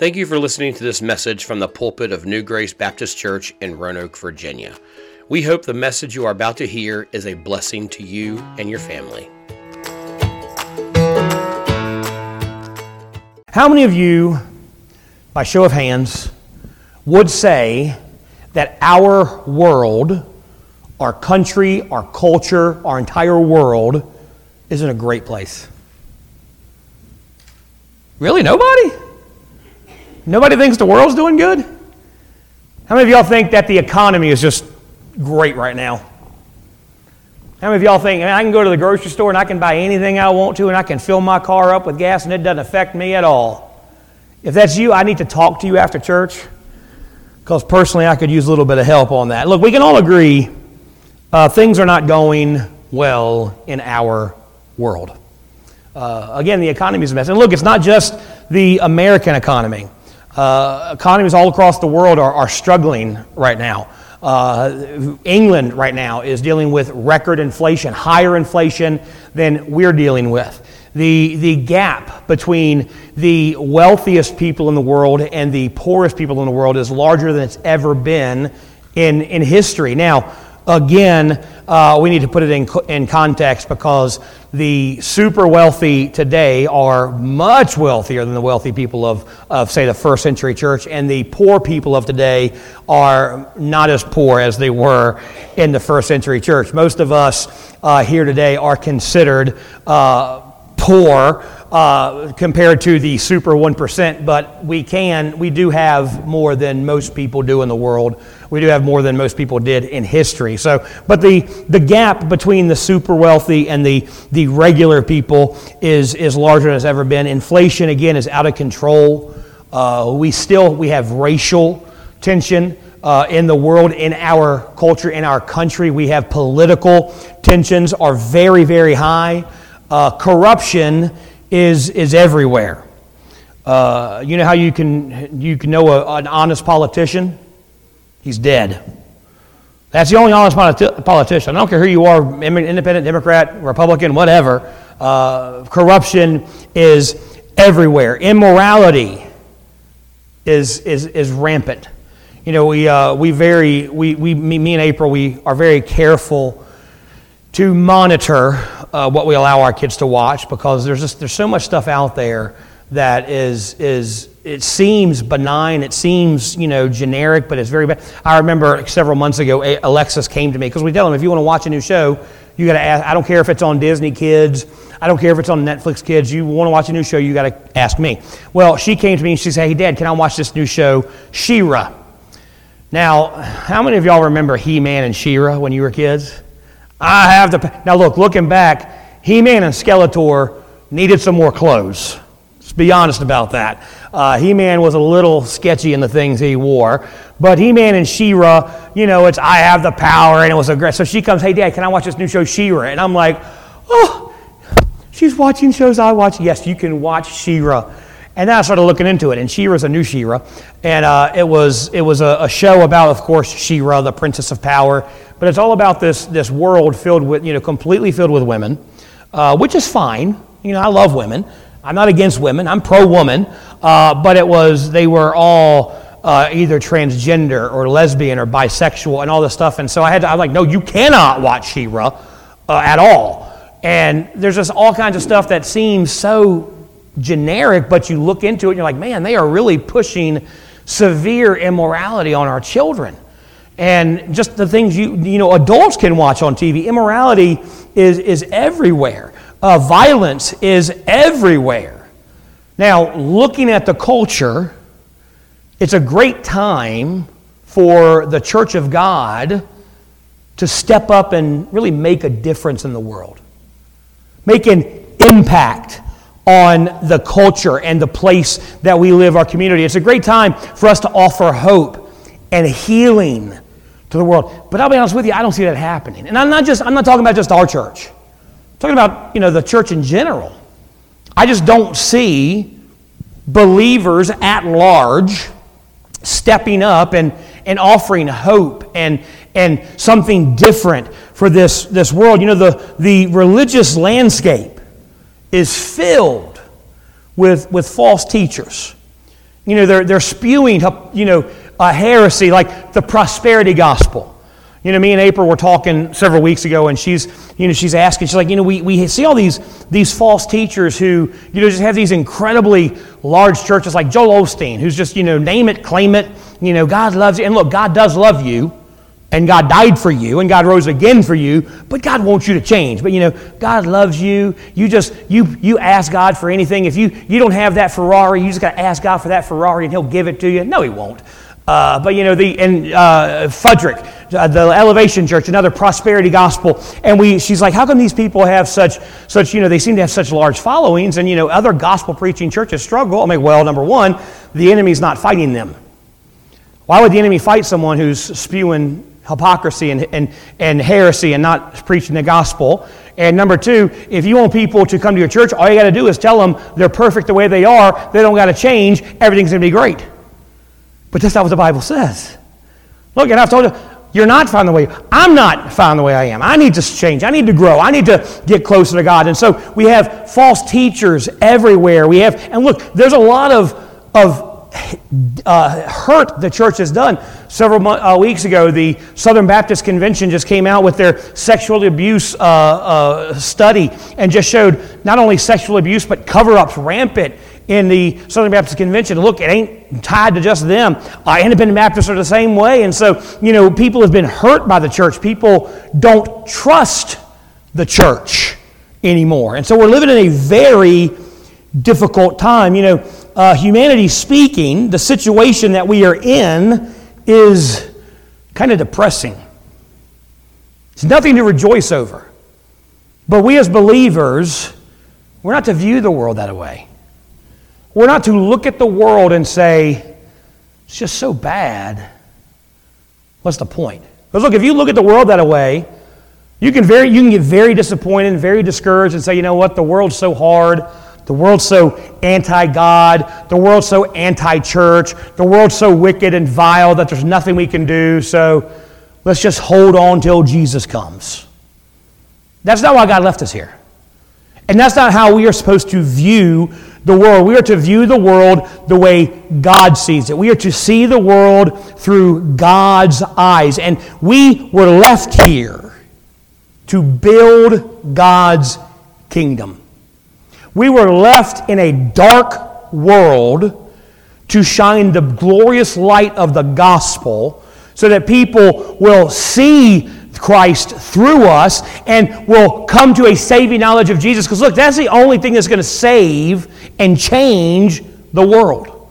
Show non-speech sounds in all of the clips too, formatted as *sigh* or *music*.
Thank you for listening to this message from the pulpit of New Grace Baptist Church in Roanoke, Virginia. We hope the message you are about to hear is a blessing to you and your family. How many of you, by show of hands, would say that our world, our country, our culture, our entire world is in a great place? Really? Nobody? Nobody thinks the world's doing good? How many of y'all think that the economy is just great right now? How many of y'all think I can go to the grocery store and I can buy anything I want to and I can fill my car up with gas and it doesn't affect me at all? If that's you, I need to talk to you after church because personally I could use a little bit of help on that. Look, we can all agree uh, things are not going well in our world. Uh, again, the economy is a mess. And look, it's not just the American economy. Uh, economies all across the world are, are struggling right now. Uh, England right now is dealing with record inflation, higher inflation than we're dealing with. The, the gap between the wealthiest people in the world and the poorest people in the world is larger than it's ever been in, in history. Now, again, uh, we need to put it in, in context because the super wealthy today are much wealthier than the wealthy people of, of, say, the first century church, and the poor people of today are not as poor as they were in the first century church. Most of us uh, here today are considered uh, poor uh, compared to the super 1%, but we can, we do have more than most people do in the world. We do have more than most people did in history. So, but the, the gap between the super wealthy and the, the regular people is, is larger than it's ever been. Inflation, again, is out of control. Uh, we still, we have racial tension. Uh, in the world, in our culture, in our country, we have political tensions are very, very high. Uh, corruption is, is everywhere. Uh, you know how you can, you can know a, an honest politician? He's dead. That's the only honest politi- politician. I don't care who you are independent, Democrat, Republican, whatever. Uh, corruption is everywhere. Immorality is, is, is rampant. You know, we, uh, we very, we, we, me, me and April, we are very careful to monitor uh, what we allow our kids to watch because there's just there's so much stuff out there that is is it seems benign. It seems you know generic but it's very bad. I remember several months ago alexis came to me because we tell them if you want to watch a new show you got to ask i don't care if it's on disney kids i don't care if it's on netflix kids you want to watch a new show you got to ask me. Well she came to me and she said hey dad can i watch this new show She-Ra? Now how many of y'all remember he-man and She-Ra when you were kids I have the. Now, look, looking back, He Man and Skeletor needed some more clothes. Let's be honest about that. Uh, he Man was a little sketchy in the things he wore. But He Man and She-Ra, you know, it's I have the power, and it was aggressive. So she comes, Hey, Dad, can I watch this new show, She-Ra? And I'm like, Oh, she's watching shows I watch. Yes, you can watch She-Ra. And then I started looking into it, and She-Ra's a new She-Ra. And uh, it was, it was a, a show about, of course, She-Ra, the Princess of Power. But it's all about this, this world filled with, you know, completely filled with women, uh, which is fine. You know, I love women. I'm not against women. I'm pro woman. Uh, but it was, they were all uh, either transgender or lesbian or bisexual and all this stuff. And so I had to, I'm like, no, you cannot watch She-Ra uh, at all. And there's just all kinds of stuff that seems so generic, but you look into it and you're like, man, they are really pushing severe immorality on our children and just the things you, you know, adults can watch on TV. Immorality is, is everywhere, uh, violence is everywhere. Now, looking at the culture, it's a great time for the church of God to step up and really make a difference in the world, make an impact on the culture and the place that we live, our community. It's a great time for us to offer hope and healing to the world. But I'll be honest with you, I don't see that happening. And I'm not just I'm not talking about just our church. I'm talking about, you know, the church in general. I just don't see believers at large stepping up and, and offering hope and, and something different for this, this world. You know, the, the religious landscape is filled with, with false teachers. you know, they're, they're spewing, you know, a heresy like the prosperity gospel. You know, me and April were talking several weeks ago, and she's, you know, she's asking, she's like, you know, we, we see all these, these false teachers who, you know, just have these incredibly large churches like Joel Osteen, who's just, you know, name it, claim it, you know, God loves you. And look, God does love you, and God died for you, and God rose again for you, but God wants you to change. But, you know, God loves you. You just, you, you ask God for anything. If you, you don't have that Ferrari, you just got to ask God for that Ferrari, and He'll give it to you. No, He won't. Uh, but you know, the in uh, Furtick, uh, the Elevation Church, another prosperity gospel, and we, she's like, how come these people have such, such, you know, they seem to have such large followings, and you know, other gospel preaching churches struggle. I'm like, well, number one, the enemy's not fighting them. Why would the enemy fight someone who's spewing hypocrisy and, and, and heresy and not preaching the gospel? And number two, if you want people to come to your church, all you got to do is tell them they're perfect the way they are. They don't got to change. Everything's going to be great. But that's not what the Bible says. Look, and I've told you, you're not found the way. I'm not found the way I am. I need to change. I need to grow. I need to get closer to God. And so we have false teachers everywhere. We have, and look, there's a lot of, of uh, hurt the church has done. Several uh, weeks ago, the Southern Baptist Convention just came out with their sexual abuse uh, uh study and just showed not only sexual abuse, but cover ups rampant in the Southern Baptist Convention. Look, it ain't tied to just them. Uh, independent Baptists are the same way. And so, you know, people have been hurt by the church. People don't trust the church anymore. And so we're living in a very difficult time. You know, uh, humanity speaking, the situation that we are in is kind of depressing. It's nothing to rejoice over. But we as believers, we're not to view the world that way. We're not to look at the world and say, it's just so bad. What's the point? Because look, if you look at the world that way, you can, very, you can get very disappointed and very discouraged and say, you know what, the world's so hard. The world's so anti God. The world's so anti church. The world's so wicked and vile that there's nothing we can do. So let's just hold on till Jesus comes. That's not why God left us here. And that's not how we are supposed to view the world. We are to view the world the way God sees it. We are to see the world through God's eyes. And we were left here to build God's kingdom. We were left in a dark world to shine the glorious light of the gospel so that people will see Christ through us and will come to a saving knowledge of Jesus. Because look, that's the only thing that's going to save and change the world.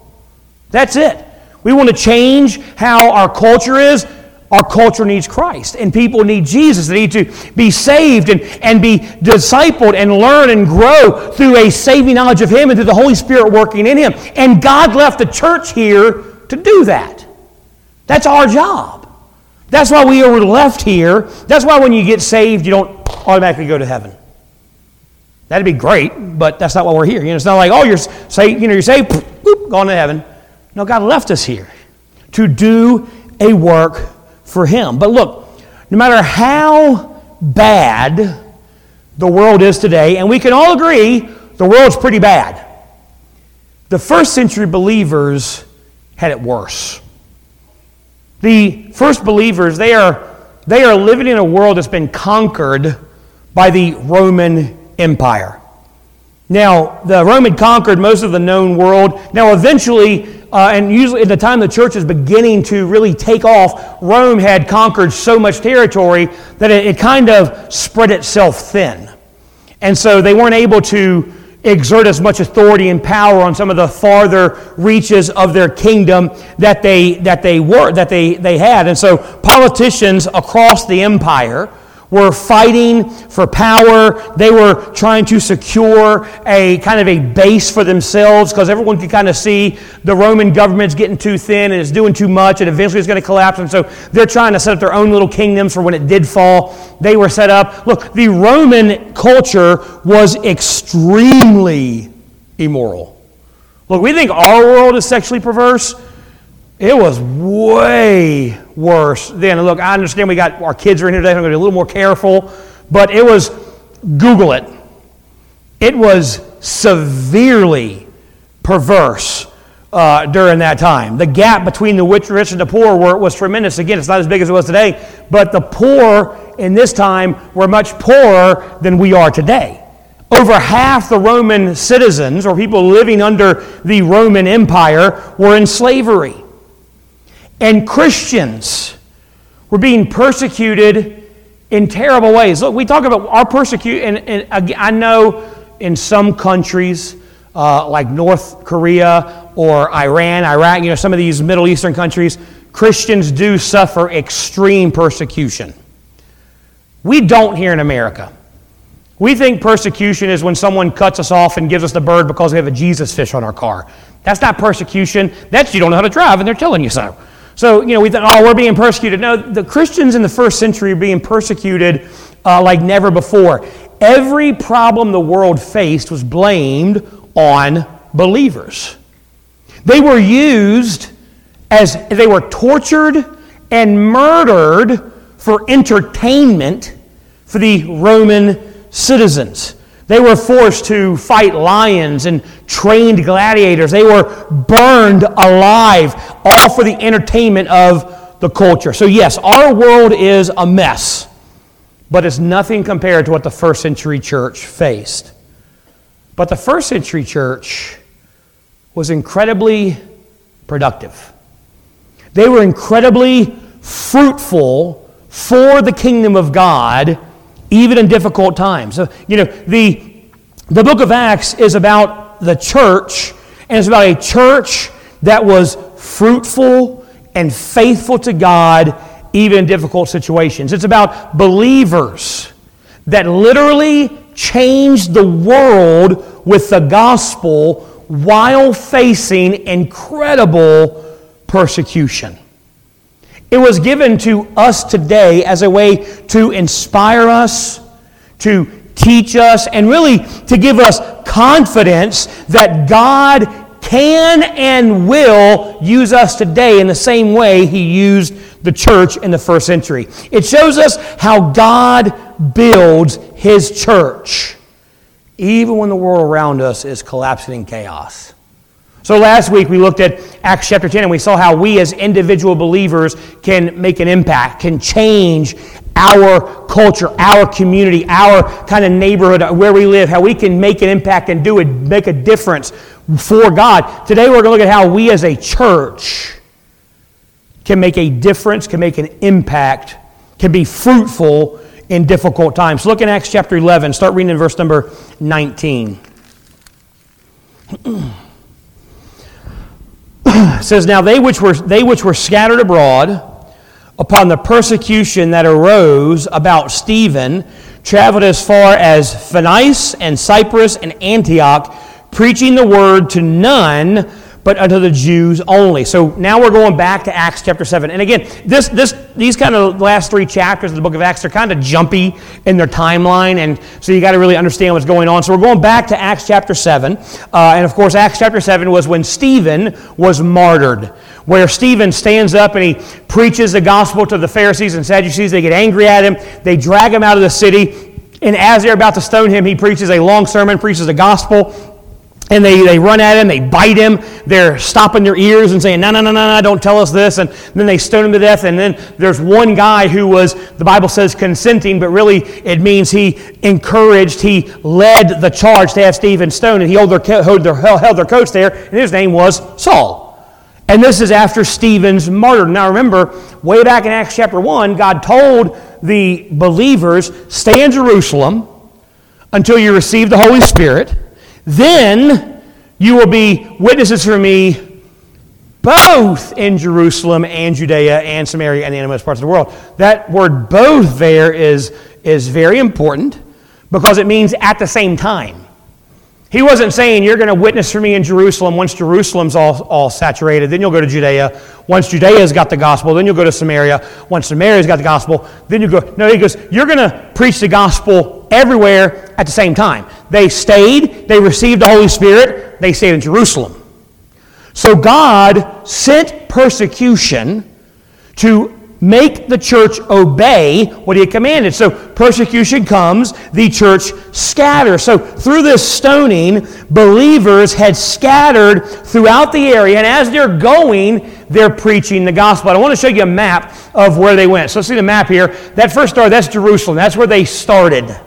That's it. We want to change how our culture is. Our culture needs Christ, and people need Jesus. They need to be saved and, and be discipled and learn and grow through a saving knowledge of Him and through the Holy Spirit working in Him. And God left the church here to do that. That's our job. That's why we are left here. That's why when you get saved, you don't automatically go to heaven. That'd be great, but that's not why we're here. You know, it's not like, oh, you're saved, you know, you're saved, whoop, going to heaven. No, God left us here to do a work for Him. But look, no matter how bad the world is today, and we can all agree the world's pretty bad, the first century believers had it worse. The first believers, they are, they are living in a world that's been conquered by the Roman Empire. Now, the Roman conquered most of the known world. Now, eventually, uh, and usually at the time the church is beginning to really take off, Rome had conquered so much territory that it, it kind of spread itself thin. And so they weren't able to exert as much authority and power on some of the farther reaches of their kingdom that they, that they were that they, they had and so politicians across the empire were fighting for power. They were trying to secure a kind of a base for themselves because everyone could kind of see the Roman government's getting too thin and it's doing too much and eventually it's going to collapse. And so they're trying to set up their own little kingdoms for when it did fall. They were set up. Look, the Roman culture was extremely immoral. Look, we think our world is sexually perverse. It was way worse then. look, I understand we got our kids are in here today, I'm going to be a little more careful, but it was, Google it. It was severely perverse uh, during that time. The gap between the rich and the poor were, was tremendous. Again, it's not as big as it was today, but the poor in this time were much poorer than we are today. Over half the Roman citizens, or people living under the Roman Empire, were in slavery. And Christians were being persecuted in terrible ways. Look, we talk about our persecution, and, and I know in some countries, uh, like North Korea or Iran, Iraq, you know, some of these Middle Eastern countries, Christians do suffer extreme persecution. We don't here in America. We think persecution is when someone cuts us off and gives us the bird because we have a Jesus fish on our car. That's not persecution. That's you don't know how to drive and they're telling you so. So, you know, we think, oh, we're being persecuted. No, the Christians in the first century are being persecuted uh, like never before. Every problem the world faced was blamed on believers. They were used as they were tortured and murdered for entertainment for the Roman citizens. They were forced to fight lions and trained gladiators. They were burned alive, all for the entertainment of the culture. So, yes, our world is a mess, but it's nothing compared to what the first century church faced. But the first century church was incredibly productive. They were incredibly fruitful for the kingdom of God even in difficult times. So, you know, the, the book of Acts is about the church, and it's about a church that was fruitful and faithful to God even in difficult situations. It's about believers that literally changed the world with the gospel while facing incredible persecution. It was given to us today as a way to inspire us, to teach us, and really to give us confidence that God can and will use us today in the same way He used the church in the first century. It shows us how God builds His church, even when the world around us is collapsing in chaos. So last week we looked at Acts chapter 10 and we saw how we as individual believers can make an impact, can change our culture, our community, our kind of neighborhood where we live, how we can make an impact and do it, make a difference for God. Today we're going to look at how we as a church can make a difference, can make an impact, can be fruitful in difficult times. Look in Acts chapter 11, start reading in verse number 19. *clears throat* *clears throat* says, Now they which, were, they which were scattered abroad upon the persecution that arose about Stephen traveled as far as Phoenice and Cyprus and Antioch, preaching the word to none but unto the Jews only. So now we're going back to Acts chapter 7. And again, this, this, these kind of last three chapters of the book of Acts are kind of jumpy in their timeline, and so you got to really understand what's going on. So we're going back to Acts chapter 7. Uh, and of course, Acts chapter 7 was when Stephen was martyred, where Stephen stands up and he preaches the gospel to the Pharisees and Sadducees. They get angry at him, they drag him out of the city. And as they're about to stone him, he preaches a long sermon, preaches the gospel and they, they run at him, they bite him, they're stopping their ears and saying, No, no, no, no, no, don't tell us this. And then they stone him to death. And then there's one guy who was, the Bible says, consenting, but really it means he encouraged, he led the charge to have Stephen stoned, and he held their, held their, held their coats there, and his name was Saul. And this is after Stephen's martyrdom. Now remember, way back in Acts chapter 1, God told the believers, Stay in Jerusalem until you receive the Holy Spirit. Then you will be witnesses for me both in Jerusalem and Judea and Samaria and the innermost parts of the world. That word both there is, is very important because it means at the same time. He wasn't saying you're going to witness for me in Jerusalem once Jerusalem's all, all saturated, then you'll go to Judea. Once Judea's got the gospel, then you'll go to Samaria. Once Samaria's got the gospel, then you go. No, he goes, you're going to preach the gospel everywhere at the same time. They stayed, they received the Holy Spirit, they stayed in Jerusalem. So God sent persecution to make the church obey what he commanded. So persecution comes, the church scatters. So through this stoning, believers had scattered throughout the area, and as they're going, they're preaching the gospel. I want to show you a map of where they went. So see the map here. That first star, that's Jerusalem. That's where they started.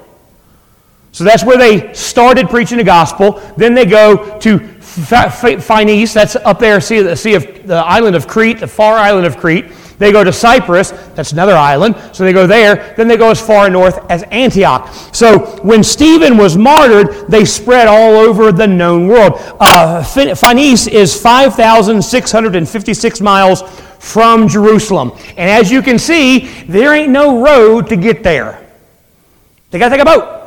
So that's where they started preaching the gospel. Then they go to Phoenice, that's up there, see the sea of the island of Crete, the far island of Crete. They go to Cyprus, that's another island, so they go there. Then they go as far north as Antioch. So when Stephen was martyred, they spread all over the known world. Uh, Phoenice is 5,656 miles from Jerusalem. And as you can see, there ain't no road to get there. They got to take a boat.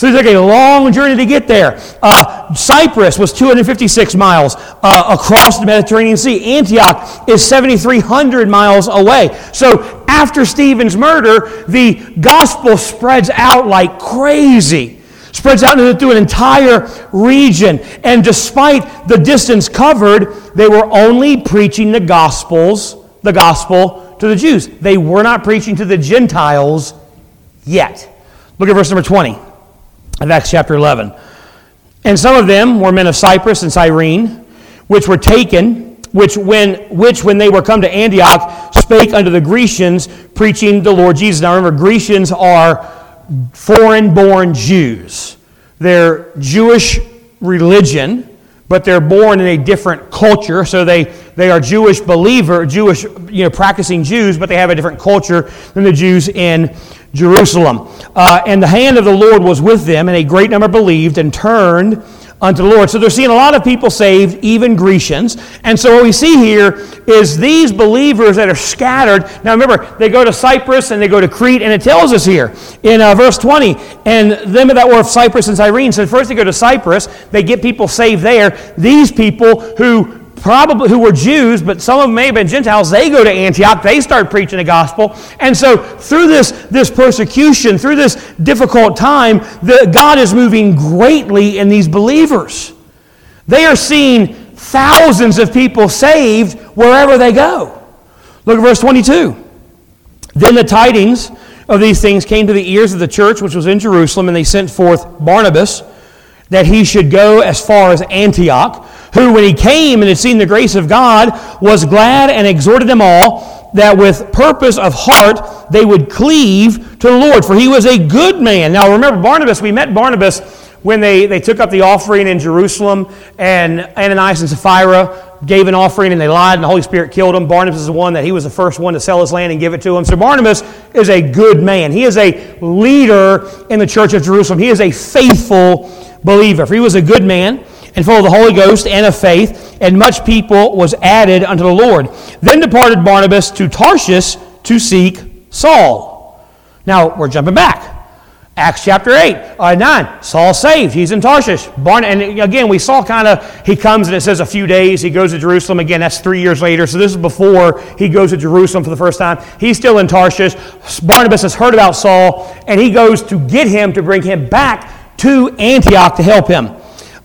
So it took a long journey to get there. Uh, Cyprus was 256 miles uh, across the Mediterranean Sea. Antioch is 7,300 miles away. So after Stephen's murder, the gospel spreads out like crazy. Spreads out through an entire region. And despite the distance covered, they were only preaching the gospels, the gospel to the Jews. They were not preaching to the Gentiles yet. Look at verse number 20 of Acts chapter 11. And some of them were men of Cyprus and Cyrene, which were taken, which when, which when they were come to Antioch, spake unto the Grecians, preaching the Lord Jesus. Now remember, Grecians are foreign born Jews. They're Jewish religion, but they're born in a different culture. So they, they are Jewish believer, Jewish, you know, practicing Jews, but they have a different culture than the Jews in Jerusalem. Uh, and the hand of the Lord was with them, and a great number believed and turned unto the Lord. So they're seeing a lot of people saved, even Grecians. And so what we see here is these believers that are scattered. Now remember, they go to Cyprus and they go to Crete, and it tells us here in uh, verse 20, and them that were of Cyprus and Cyrene. So first they go to Cyprus, they get people saved there. These people who probably who were Jews, but some of them may have been Gentiles, they go to Antioch, they start preaching the gospel. And so through this, this persecution, through this difficult time, the, God is moving greatly in these believers. They are seeing thousands of people saved wherever they go. Look at verse 22. Then the tidings of these things came to the ears of the church which was in Jerusalem, and they sent forth Barnabas that he should go as far as Antioch who, when he came and had seen the grace of God, was glad and exhorted them all that with purpose of heart they would cleave to the Lord, for he was a good man. Now, remember, Barnabas, we met Barnabas when they, they took up the offering in Jerusalem, and Ananias and Sapphira gave an offering and they lied, and the Holy Spirit killed them. Barnabas is the one that he was the first one to sell his land and give it to him. So Barnabas is a good man. He is a leader in the church of Jerusalem. He is a faithful believer. For he was a good man and full of the Holy Ghost and of faith, and much people was added unto the Lord. Then departed Barnabas to Tarshish to seek Saul. Now we're jumping back. Acts chapter 8, uh, 9. Saul saved. He's in Tarshish. Barn- and again, we saw kind of, he comes and it says a few days. He goes to Jerusalem. Again, that's three years later. So this is before he goes to Jerusalem for the first time. He's still in Tarshish. Barnabas has heard about Saul, and he goes to get him to bring him back to Antioch to help him.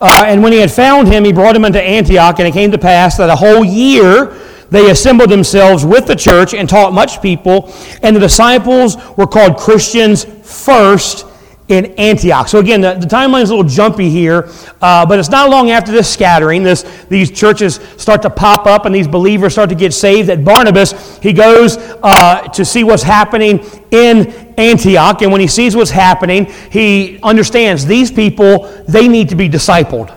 Uh, and when he had found him, he brought him unto Antioch, and it came to pass that a whole year they assembled themselves with the church and taught much people, and the disciples were called Christians first in Antioch. So again, the, the timeline is a little jumpy here, uh, but it's not long after this scattering, this, these churches start to pop up and these believers start to get saved. That Barnabas, he goes uh, to see what's happening in Antioch, and when he sees what's happening, he understands these people, they need to be discipled.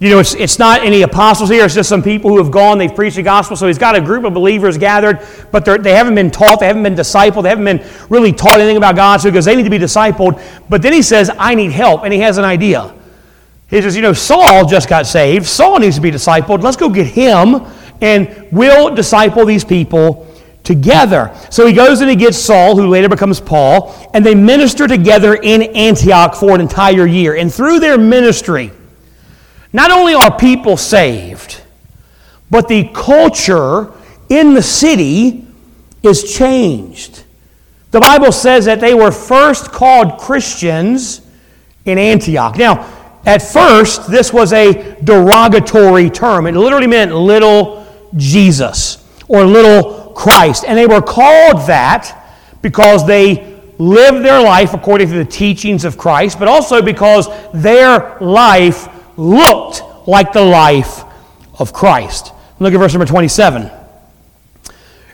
You know, it's, it's not any apostles here, it's just some people who have gone, they've preached the gospel. So he's got a group of believers gathered, but they haven't been taught, they haven't been discipled, they haven't been really taught anything about God, so because they need to be discipled. But then he says, I need help, and he has an idea. He says, You know, Saul just got saved. Saul needs to be discipled. Let's go get him, and we'll disciple these people together. So he goes and he gets Saul, who later becomes Paul, and they minister together in Antioch for an entire year. And through their ministry, not only are people saved, but the culture in the city is changed. The Bible says that they were first called Christians in Antioch. Now, at first, this was a derogatory term. It literally meant little Jesus or little Christ. And they were called that because they lived their life according to the teachings of Christ, but also because their life looked like the life of Christ. Look at verse number 27.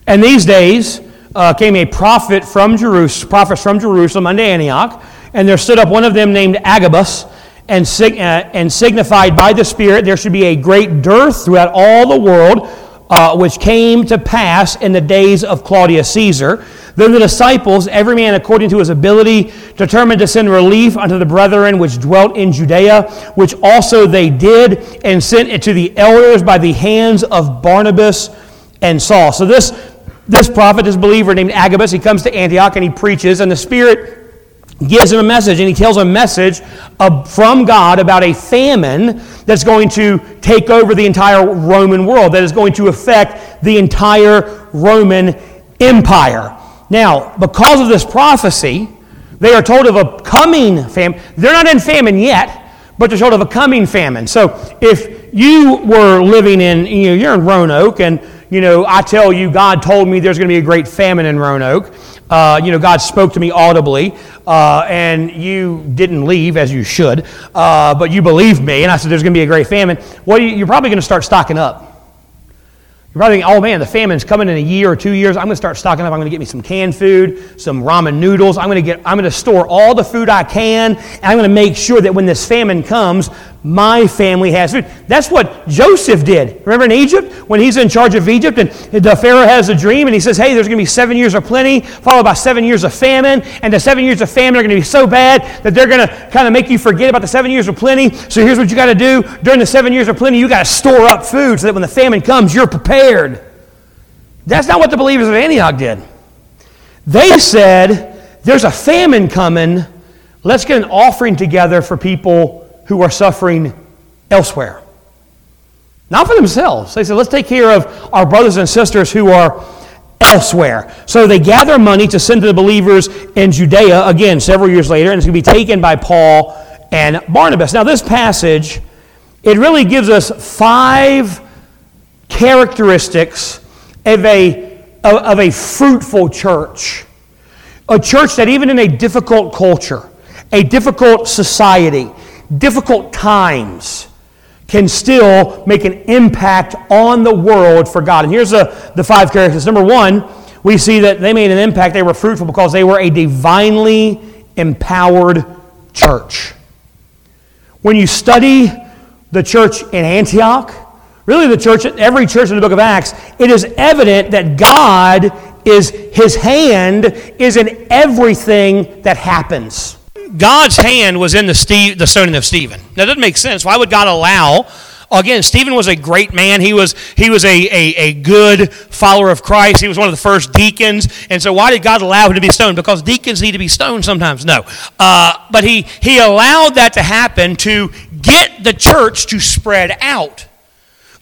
And these days uh, came a prophet from Jerusalem, prophets from Jerusalem unto Antioch, and there stood up one of them named Agabus, and, sig- uh, and signified by the Spirit there should be a great dearth throughout all the world, uh, which came to pass in the days of Claudius Caesar. Then the disciples, every man according to his ability, determined to send relief unto the brethren which dwelt in Judea, which also they did, and sent it to the elders by the hands of Barnabas and Saul. So this, this prophet, this believer named Agabus, he comes to Antioch and he preaches, and the Spirit gives him a message, and he tells a message from God about a famine that's going to take over the entire Roman world, that is going to affect the entire Roman Empire. Now, because of this prophecy, they are told of a coming famine. They're not in famine yet, but they're told of a coming famine. So if you were living in, you know, you're in Roanoke, and you know, I tell you, God told me there's going to be a great famine in Roanoke. Uh, you know, God spoke to me audibly, uh, and you didn't leave as you should, uh, but you believed me, and I said there's going to be a great famine. Well, you're probably going to start stocking up. You're probably thinking, oh man, the famine's coming in a year or two years. I'm going to start stocking up. I'm going to get me some canned food, some ramen noodles. I'm going to get, I'm going to store all the food I can, and I'm going to make sure that when this famine comes, my family has food. That's what Joseph did. Remember in Egypt? When he's in charge of Egypt and the Pharaoh has a dream and he says, hey, there's going to be seven years of plenty, followed by seven years of famine. And the seven years of famine are going to be so bad that they're going to kind of make you forget about the seven years of plenty. So here's what you got to do. During the seven years of plenty, you got to store up food so that when the famine comes, you're prepared. That's not what the believers of Antioch did. They said, there's a famine coming. Let's get an offering together for people who are suffering elsewhere. Not for themselves. They said, let's take care of our brothers and sisters who are elsewhere. So they gather money to send to the believers in Judea, again, several years later, and it's going to be taken by Paul and Barnabas. Now, this passage, it really gives us five characteristics of a, of a fruitful church. A church that, even in a difficult culture, a difficult society, difficult times can still make an impact on the world for God. And here's the, the five characters. Number one, we see that they made an impact. They were fruitful because they were a divinely empowered church. When you study the church in Antioch, really the church, every church in the book of Acts, it is evident that God is, his hand is in everything that happens. God's hand was in the, Steve, the stoning of Stephen. That doesn't make sense. Why would God allow? Again, Stephen was a great man. He was, he was a, a, a good follower of Christ. He was one of the first deacons. And so, why did God allow him to be stoned? Because deacons need to be stoned sometimes? No. Uh, but he, he allowed that to happen to get the church to spread out.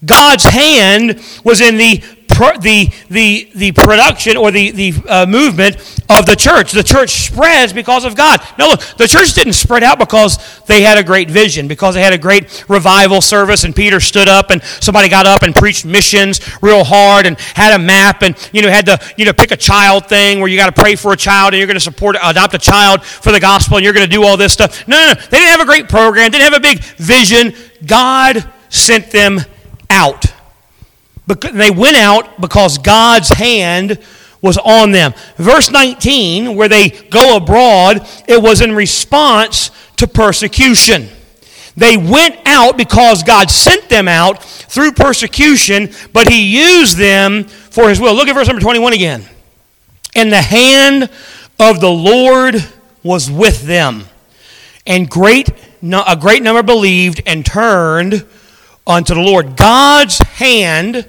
God's hand was in the the, the, the production or the, the uh, movement of the church. The church spreads because of God. No, look, the church didn't spread out because they had a great vision, because they had a great revival service, and Peter stood up and somebody got up and preached missions real hard and had a map and, you know, had to, you know, pick a child thing where you got to pray for a child and you're going to support, adopt a child for the gospel and you're going to do all this stuff. No, no, no. They didn't have a great program, didn't have a big vision. God sent them out. They went out because God's hand was on them. Verse 19, where they go abroad, it was in response to persecution. They went out because God sent them out through persecution, but He used them for His will. Look at verse number 21 again. And the hand of the Lord was with them, and great, a great number believed and turned unto the Lord. God's hand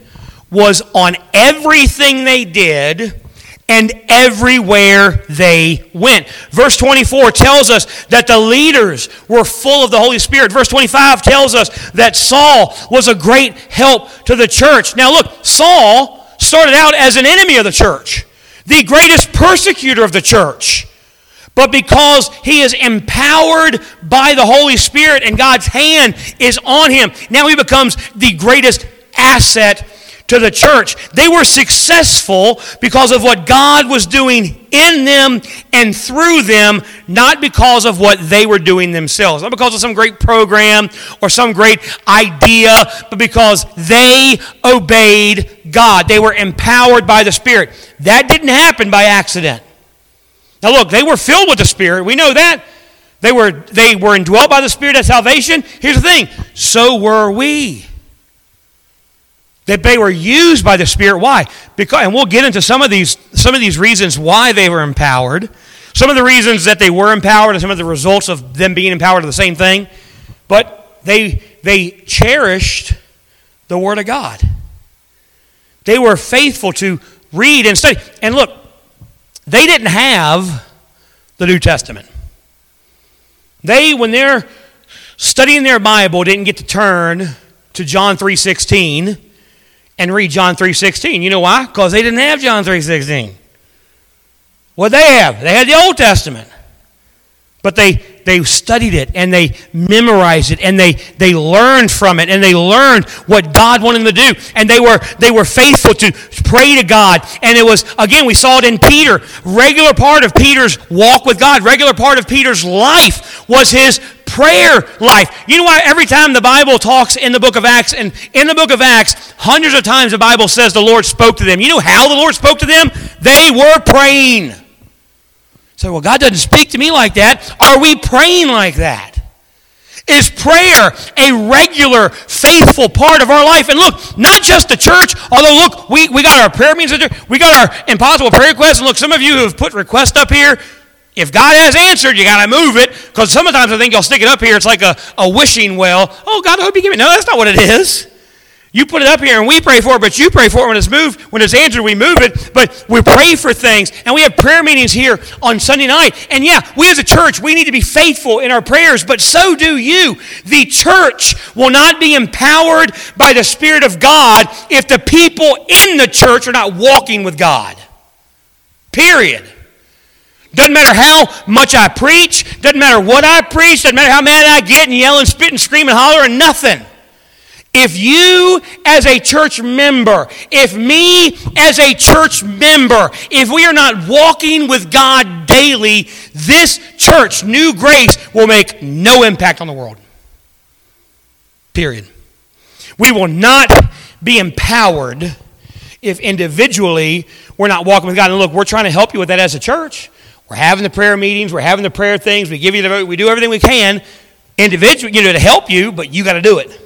was on everything they did and everywhere they went. Verse 24 tells us that the leaders were full of the Holy Spirit. Verse 25 tells us that Saul was a great help to the church. Now, look, Saul started out as an enemy of the church, the greatest persecutor of the church. But because he is empowered by the Holy Spirit and God's hand is on him, now he becomes the greatest asset to the church. They were successful because of what God was doing in them and through them, not because of what they were doing themselves. Not because of some great program or some great idea, but because they obeyed God. They were empowered by the Spirit. That didn't happen by accident. Now, look, they were filled with the Spirit. We know that. They were, they were indwelt by the Spirit at salvation. Here's the thing so were we. That they were used by the Spirit. Why? Because, and we'll get into some of these, some of these reasons why they were empowered. Some of the reasons that they were empowered and some of the results of them being empowered are the same thing. But they, they cherished the Word of God. They were faithful to read and study. And look, they didn't have the New Testament. They, when they're studying their Bible, didn't get to turn to John 3.16 and read John 3.16. You know why? Because they didn't have John 3.16. What they have? They had the Old Testament. But they, they studied it and they memorized it and they, they learned from it and they learned what God wanted them to do. And they were, they were faithful to pray to God. And it was, again, we saw it in Peter. Regular part of Peter's walk with God, regular part of Peter's life was his prayer life. You know why every time the Bible talks in the book of Acts, and in the book of Acts, hundreds of times the Bible says the Lord spoke to them. You know how the Lord spoke to them? They were praying. So, well, God doesn't speak to me like that. Are we praying like that? Is prayer a regular, faithful part of our life? And look, not just the church, although, look, we, we got our prayer meetings, we got our impossible prayer requests. And look, some of you who have put requests up here, if God has answered, you got to move it. Because sometimes I think you'll stick it up here, it's like a, a wishing well. Oh, God, I hope you give me. No, that's not what it is. You put it up here and we pray for it, but you pray for it when it's moved. When it's answered, we move it. But we pray for things. And we have prayer meetings here on Sunday night. And yeah, we as a church, we need to be faithful in our prayers, but so do you. The church will not be empowered by the Spirit of God if the people in the church are not walking with God. Period. Doesn't matter how much I preach, doesn't matter what I preach, doesn't matter how mad I get and yell and spit and scream and holler and nothing. If you, as a church member, if me, as a church member, if we are not walking with God daily, this church, New Grace, will make no impact on the world. Period. We will not be empowered if individually we're not walking with God. And look, we're trying to help you with that as a church. We're having the prayer meetings, we're having the prayer things, we give you the vote, we do everything we can individually, you know, to help you, but you got to do it.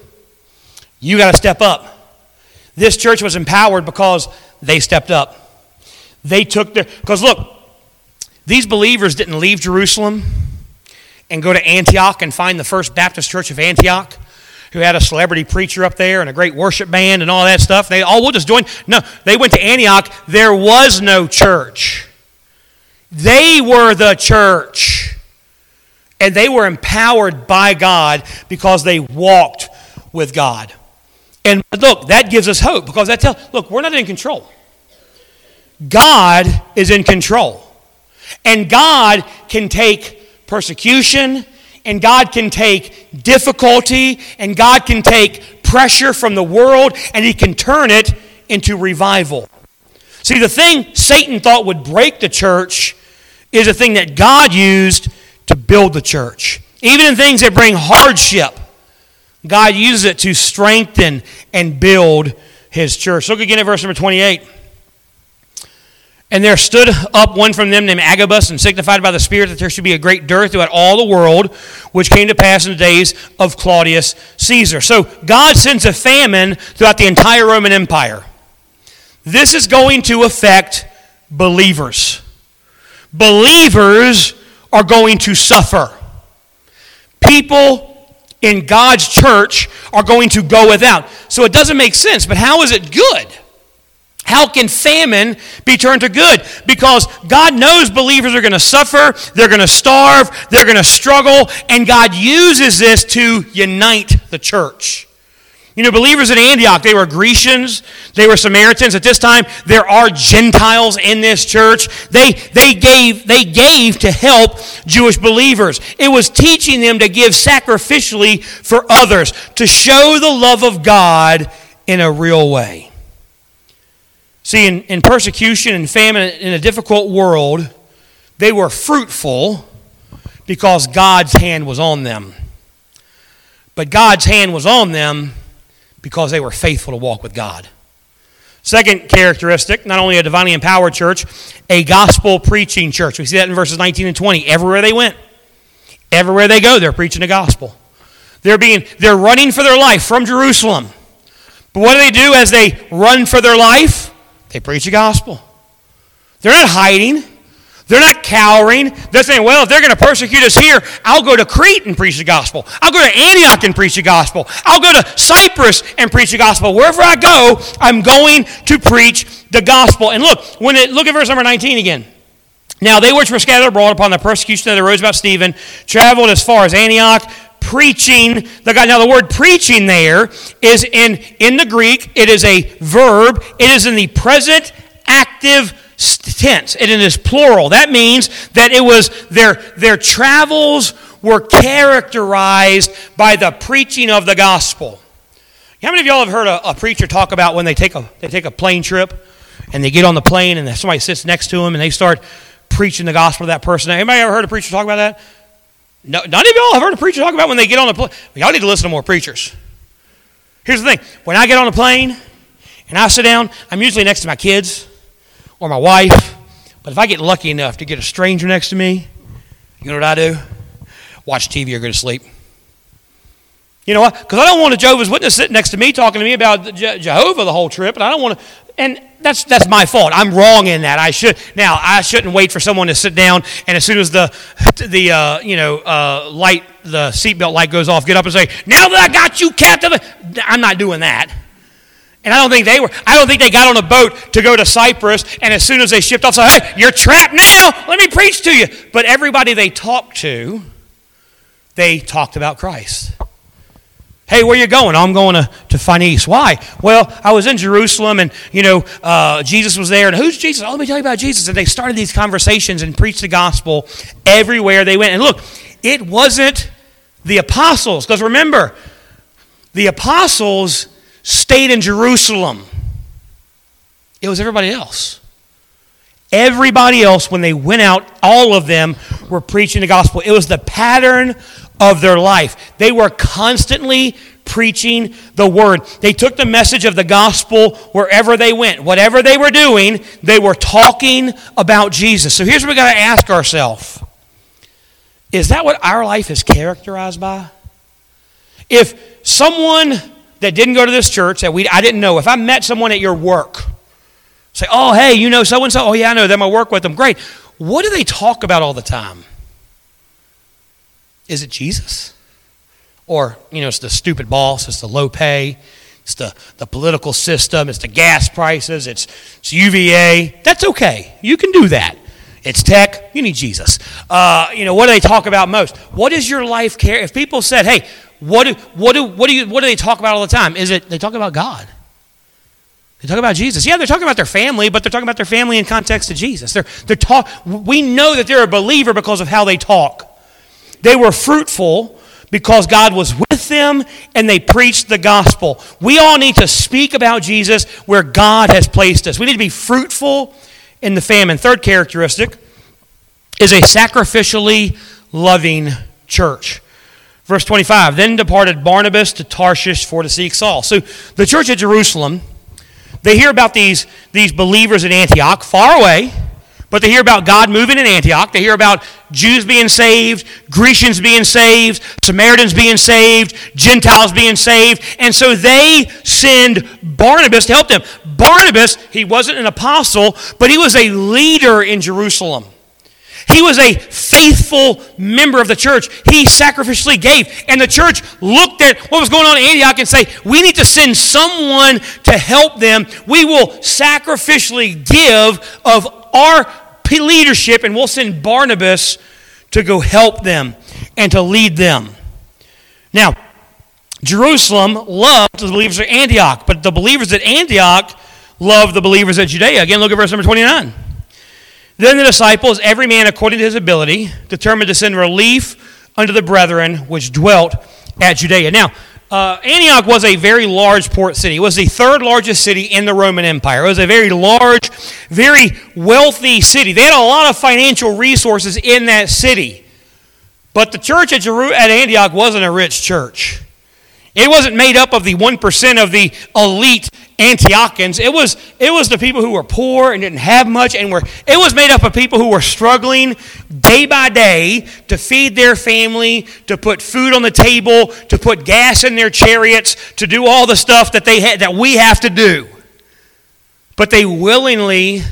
You got to step up. This church was empowered because they stepped up. They took their, because look, these believers didn't leave Jerusalem and go to Antioch and find the first Baptist church of Antioch who had a celebrity preacher up there and a great worship band and all that stuff. They, oh, we'll just join. No, they went to Antioch. There was no church. They were the church. And they were empowered by God because they walked with God. And look, that gives us hope because that tells, look, we're not in control. God is in control. And God can take persecution, and God can take difficulty, and God can take pressure from the world, and He can turn it into revival. See, the thing Satan thought would break the church is a thing that God used to build the church. Even in things that bring hardship, God uses it to strengthen and build his church. Look again at verse number 28. And there stood up one from them named Agabus and signified by the Spirit that there should be a great dearth throughout all the world, which came to pass in the days of Claudius Caesar. So God sends a famine throughout the entire Roman Empire. This is going to affect believers. Believers are going to suffer. People in God's church are going to go without. So it doesn't make sense. But how is it good? How can famine be turned to good? Because God knows believers are going to suffer, they're going to starve, they're going to struggle, and God uses this to unite the church. You know, believers in Antioch, they were Grecians, they were Samaritans. At this time, there are Gentiles in this church. They, they, gave, they gave to help Jewish believers. It was teaching them to give sacrificially for others, to show the love of God in a real way. See, in, in persecution and famine in a difficult world, they were fruitful because God's hand was on them. But God's hand was on them because they were faithful to walk with God. Second characteristic, not only a divinely empowered church, a gospel preaching church. We see that in verses 19 and 20. Everywhere they went, everywhere they go, they're preaching the gospel. They're being they're running for their life from Jerusalem. But what do they do as they run for their life? They preach the gospel. They're not hiding. They're not cowering. They're saying, well, if they're going to persecute us here, I'll go to Crete and preach the gospel. I'll go to Antioch and preach the gospel. I'll go to Cyprus and preach the gospel. Wherever I go, I'm going to preach the gospel. And look, when it, look at verse number 19 again. Now they which were scattered abroad upon the persecution of the rose about Stephen traveled as far as Antioch, preaching the God. Now the word preaching there is in in the Greek. It is a verb. It is in the present active tense. And it is plural. That means that it was their, their travels were characterized by the preaching of the gospel. How many of y'all have heard a, a, preacher talk about when they take a they take a plane trip and they get on the plane and somebody sits next to them and they start preaching the gospel to that person? Anybody ever heard a preacher talk about that? No, none of y'all have heard a preacher talk about when they get on the plane. Y'all need to listen to more preachers. Here's the thing: when I get on a plane and I sit down, I'm usually next to my kids or my wife. But if I get lucky enough to get a stranger next to me, you know what I do? Watch TV or go to sleep. You know what? Because I don't want a Jehovah's Witness sitting next to me talking to me about Je- Jehovah the whole trip, and I don't want to. And that's that's my fault. I'm wrong in that. I should now I shouldn't wait for someone to sit down, and as soon as the the uh, you know uh, light the seatbelt light goes off, get up and say, "Now that I got you captive," I'm not doing that. And I don't think they were, I don't think they got on a boat to go to Cyprus, and as soon as they shipped off, said, hey, you're trapped now, let me preach to you. But everybody they talked to, they talked about Christ. Hey, where you going? I'm going to, to Phoenice. Why? Well, I was in Jerusalem and, you know, uh, Jesus was there. And who's Jesus? Oh, let me tell you about Jesus. And they started these conversations and preached the gospel everywhere they went. And look, it wasn't the apostles. Because remember, the apostles stayed in Jerusalem. It was everybody else. Everybody else, when they went out, all of them were preaching the gospel. It was the pattern of their life. They were constantly preaching the word. They took the message of the gospel wherever they went. Whatever they were doing, they were talking about Jesus. So here's what we got to ask ourselves Is that what our life is characterized by? If someone that didn't go to this church that we I didn't know, if I met someone at your work, say, "Oh, hey, you know so and so? Oh, yeah, I know them. I work with them. Great. What do they talk about all the time? Is it Jesus? Or, you know, it's the stupid boss, it's the low pay, it's the, the political system, it's the gas prices, it's, it's UVA. That's okay. You can do that. It's tech. You need Jesus. Uh, you know, what do they talk about most? What is your life care? If people said, hey, what do, what, do, what, do you, what do they talk about all the time? Is it they talk about God? They talk about Jesus. Yeah, they're talking about their family, but they're talking about their family in context to Jesus. They're, they're talk, we know that they're a believer because of how they talk. They were fruitful because God was with them and they preached the gospel. We all need to speak about Jesus where God has placed us. We need to be fruitful in the famine. Third characteristic is a sacrificially loving church. Verse 25 Then departed Barnabas to Tarshish for to seek Saul. So the church at Jerusalem, they hear about these, these believers in Antioch, far away, but they hear about God moving in Antioch. They hear about Jews being saved, Grecians being saved, Samaritans being saved, Gentiles being saved. And so they send Barnabas to help them. Barnabas, he wasn't an apostle, but he was a leader in Jerusalem. He was a faithful member of the church. He sacrificially gave. And the church looked at what was going on in Antioch and say, we need to send someone to help them. We will sacrificially give of our leadership and we'll send Barnabas to go help them and to lead them. Now, Jerusalem loved the believers at Antioch, but the believers at Antioch loved the believers at Judea. Again, look at verse number 29. Then the disciples, every man according to his ability, determined to send relief unto the brethren which dwelt at Judea. Now, uh, Antioch was a very large port city. It was the third largest city in the Roman Empire. It was a very large, very wealthy city. They had a lot of financial resources in that city. But the church at, Antioch wasn't a rich church. It wasn't made up of the 1% of the elite Antiochans. It was, it was the people who were poor and didn't have much, and were, it was made up of people who were struggling day by day to feed their family, to put food on the table, to put gas in their chariots, to do all the stuff that, they had, that we have to do. But they willingly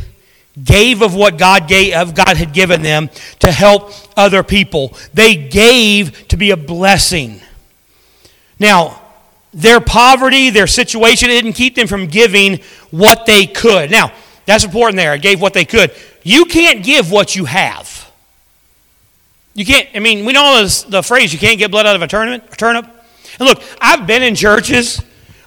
gave of what God gave of God had given them to help other people. They gave to be a blessing. Now, their poverty, their situation didn't keep them from giving what they could. Now, that's important there. I gave what they could. You can't give what you have. You can't, I mean, we know the phrase, you can't get blood out of a turnip. A turnip. And look, I've been in churches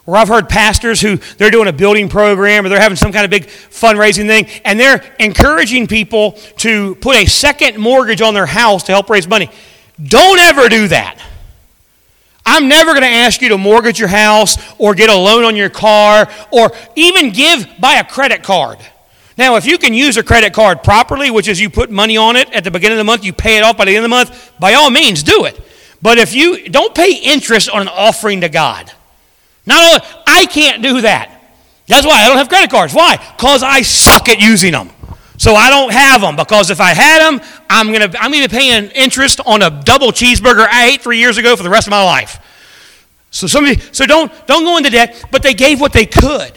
where I've heard pastors who they're doing a building program or they're having some kind of big fundraising thing, and they're encouraging people to put a second mortgage on their house to help raise money. Don't ever do that. I'm never going to ask you to mortgage your house or get a loan on your car or even give by a credit card. Now, if you can use a credit card properly, which is you put money on it at the beginning of the month, you pay it off by the end of the month, by all means do it. But if you don't pay interest on an offering to God, not only, I can't do that. That's why I don't have credit cards. Why? Because I suck at using them. So I don't have them because if I had them, I'm gonna I'm gonna be paying interest on a double cheeseburger I ate three years ago for the rest of my life. So somebody, so don't don't go into debt. But they gave what they could,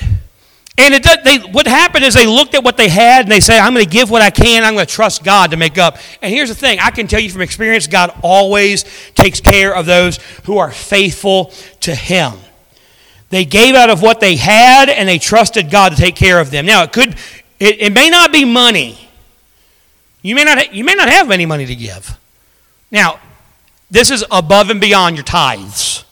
and it, they what happened is they looked at what they had and they said, "I'm going to give what I can. I'm going to trust God to make up." And here's the thing: I can tell you from experience, God always takes care of those who are faithful to Him. They gave out of what they had and they trusted God to take care of them. Now, it could it, it may not be money. You may, not, you may not have any money to give. Now, this is above and beyond your tithes.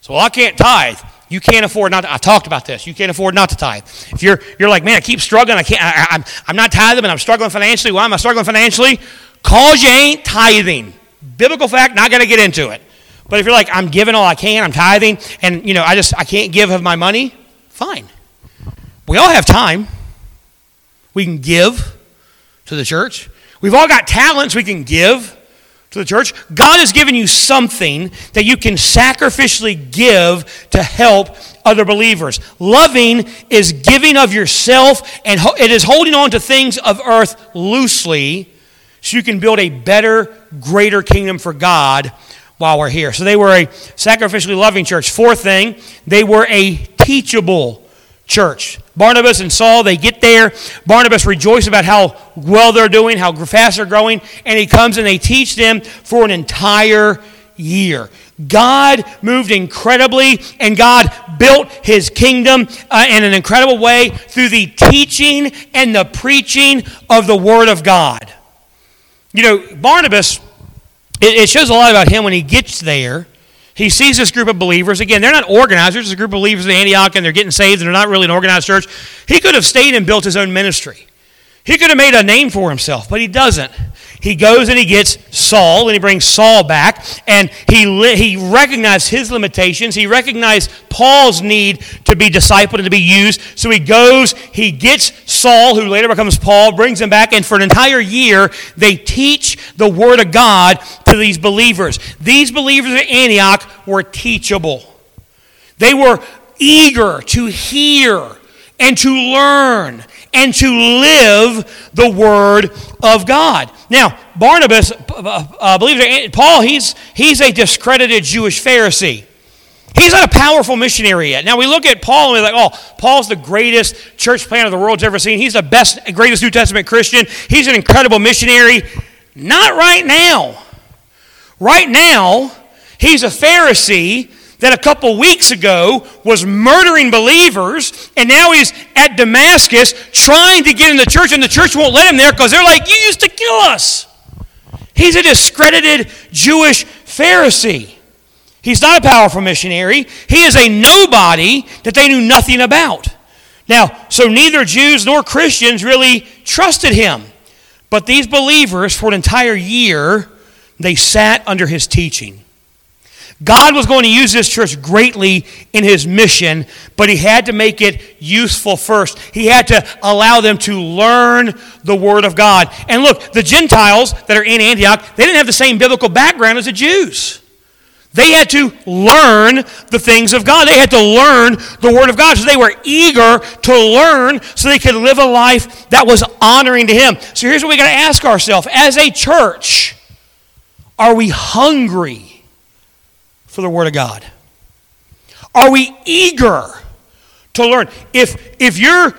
So, well, I can't tithe. You can't afford not to. I talked about this. You can't afford not to tithe. If you're, you're like, man, I keep struggling. I can't, I, I'm, I'm not tithing and I'm struggling financially. Why am I struggling financially? Cause you ain't tithing. Biblical fact, not to get into it. But if you're like, I'm giving all I can, I'm tithing, and, you know, I just, I can't give of my money, fine. We all have time. We can give to the church. We've all got talents we can give to the church. God has given you something that you can sacrificially give to help other believers. Loving is giving of yourself, and it is holding on to things of earth loosely so you can build a better, greater kingdom for God while we're here. So they were a sacrificially loving church. Fourth thing, they were a teachable church. Barnabas and Saul, they get there. Barnabas rejoices about how well they're doing, how fast they're growing, and he comes and they teach them for an entire year. God moved incredibly, and God built his kingdom uh, in an incredible way through the teaching and the preaching of the Word of God. You know, Barnabas, it, it shows a lot about him when he gets there. He sees this group of believers. Again, they're not organized. There's a group of believers in Antioch and they're getting saved and they're not really an organized church. He could have stayed and built his own ministry. He could have made a name for himself, but he doesn't. He goes and he gets Saul, and he brings Saul back, and he, li- he recognized his limitations. He recognized Paul's need to be discipled and to be used. So he goes, he gets Saul, who later becomes Paul, brings him back, and for an entire year, they teach the Word of God to these believers. These believers at Antioch were teachable, they were eager to hear and to learn and to live the word of God. Now, Barnabas, uh, believe it, Paul, he's, he's a discredited Jewish Pharisee. He's not a powerful missionary yet. Now we look at Paul and we're like, oh, Paul's the greatest church planter the world's ever seen. He's the best, greatest New Testament Christian. He's an incredible missionary. Not right now. Right now, he's a Pharisee that a couple weeks ago was murdering believers, and now he's at Damascus trying to get in the church, and the church won't let him there because they're like, You used to kill us. He's a discredited Jewish Pharisee. He's not a powerful missionary. He is a nobody that they knew nothing about. Now, so neither Jews nor Christians really trusted him. But these believers, for an entire year, they sat under his teaching. God was going to use this church greatly in his mission, but he had to make it useful first. He had to allow them to learn the Word of God. And look, the Gentiles that are in Antioch, they didn't have the same biblical background as the Jews. They had to learn the things of God. They had to learn the Word of God. So they were eager to learn so they could live a life that was honoring to Him. So here's what we got to ask ourselves as a church are we hungry? For the Word of God? Are we eager to learn? If, if you're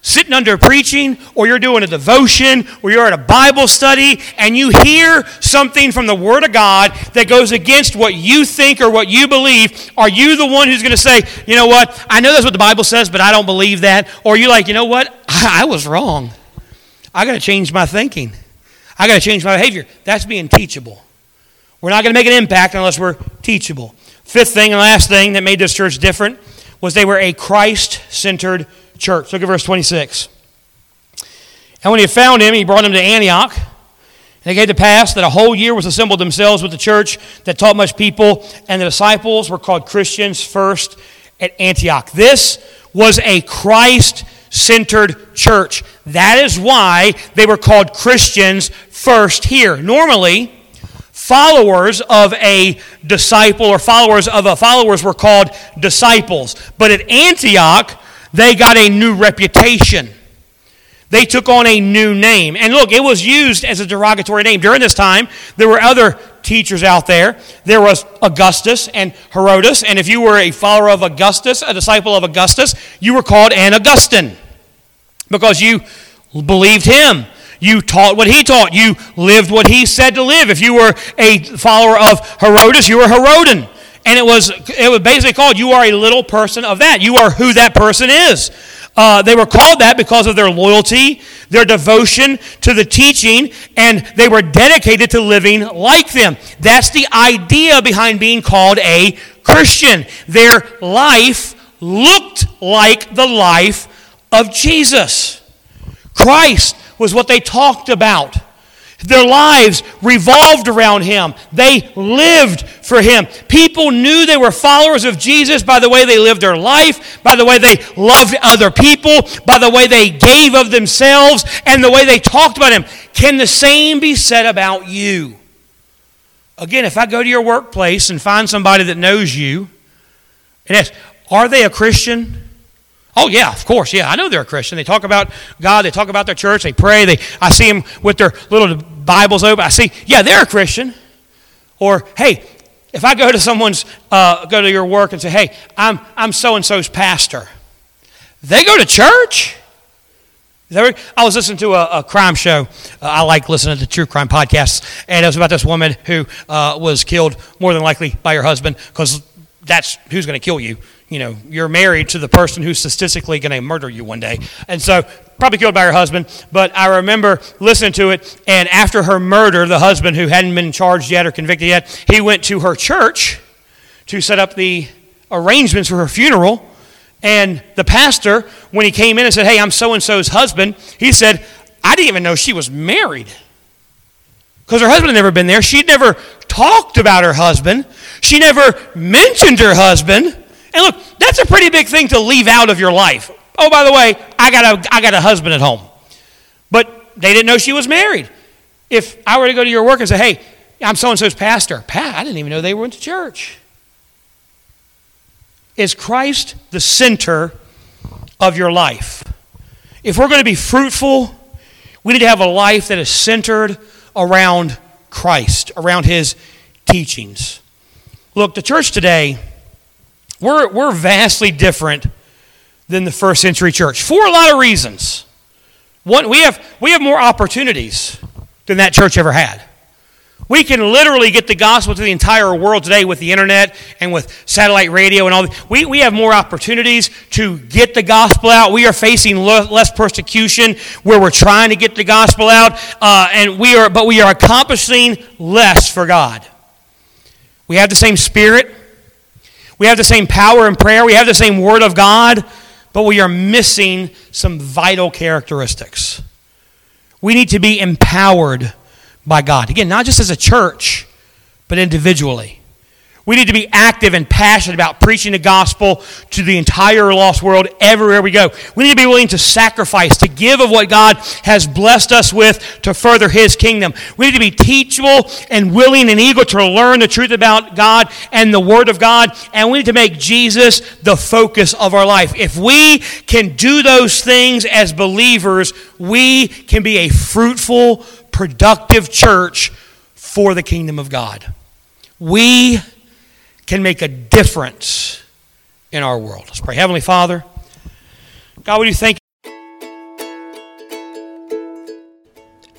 sitting under preaching or you're doing a devotion or you're at a Bible study and you hear something from the Word of God that goes against what you think or what you believe, are you the one who's going to say, you know what, I know that's what the Bible says, but I don't believe that? Or are you like, you know what, I, *laughs* I was wrong. I got to change my thinking. I got to change my behavior. That's being teachable. We're not going to make an impact unless we're teachable. Fifth thing and last thing that made this church different was they were a Christ centered church. Look at verse 26. And when he found him, he brought him to Antioch. And it came to pass that a whole year was assembled themselves with the church that taught much people, and the disciples were called Christians first at Antioch. This was a Christ centered church. That is why they were called Christians first here. Normally, followers of a disciple or followers of a followers were called disciples. But at Antioch, they got a new reputation. They took on a new name. And look, it was used as a derogatory name. During this time, there were other teachers out there. There was Augustus and Herodotus. And if you were a follower of Augustus, a disciple of Augustus, you were called an Augustan because you believed him. You taught what he taught. You lived what he said to live. If you were a follower of Herodotus, you were Herodian. And it was, it was basically called, you are a little person of that. You are who that person is. Uh, they were called that because of their loyalty, their devotion to the teaching, and they were dedicated to living like them. That's the idea behind being called a Christian. Their life looked like the life of Jesus. Christ was what they talked about. Their lives revolved around him. They lived for him. People knew they were followers of Jesus by the way they lived their life, by the way they loved other people, by the way they gave of themselves, and the way they talked about him. Can the same be said about you? Again, if I go to your workplace and find somebody that knows you and ask, Are they a Christian? Oh yeah, of course. Yeah, I know they're a Christian. They talk about God. They talk about their church. They pray. They I see them with their little Bibles open. I see. Yeah, they're a Christian. Or hey, if I go to someone's uh, go to your work and say, hey, I'm I'm so and so's pastor. They go to church. I was listening to a, a crime show. Uh, I like listening to true crime podcasts, and it was about this woman who uh, was killed more than likely by her husband because that's who's going to kill you you know, you're married to the person who's statistically going to murder you one day. And so, probably killed by her husband. But I remember listening to it, and after her murder, the husband, who hadn't been charged yet or convicted yet, he went to her church to set up the arrangements for her funeral. And the pastor, when he came in and said, Hey, I'm so and so's husband, he said, I didn't even know she was married. Because her husband had never been there. She'd never talked about her husband. She never mentioned her husband. And look, that's a pretty big thing to leave out of your life. Oh, by the way, I got a, I got a husband at home. But they didn't know she was married. If I were to go to your work and say, hey, I'm so and so's pastor, Pat, I didn't even know they went to church. Is Christ the center of your life? If we're going to be fruitful, we need to have a life that is centered around Christ, around his teachings. Look, the church today we're, we're vastly different than the first century church for a lot of reasons. One, we have, we have more opportunities than that church ever had. We can literally get the gospel to the entire world today with the internet and with satellite radio and all. We, we have more opportunities to get the gospel out. We are facing less persecution where we're trying to get the gospel out, uh, and we are, but we are accomplishing less for God. We have the same spirit. We have the same power in prayer, we have the same Word of God, but we are missing some vital characteristics. We need to be empowered by God. Again, not just as a church, but individually. We need to be active and passionate about preaching the gospel to the entire lost world everywhere we go. We need to be willing to sacrifice, to give of what God has blessed us with to further His kingdom. We need to be teachable and willing and eager to learn the truth about God and the Word of God. And we need to make Jesus the focus of our life. If we can do those things as believers, we can be a fruitful, productive church for the kingdom of God. We can make a difference in our world. Let's pray. Heavenly Father, God, we do thank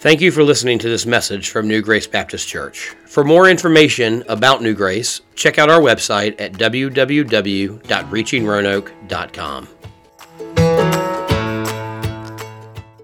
Thank you for listening to this message from New Grace Baptist Church. For more information about New Grace, check out our website at www.reachingroanoke.com.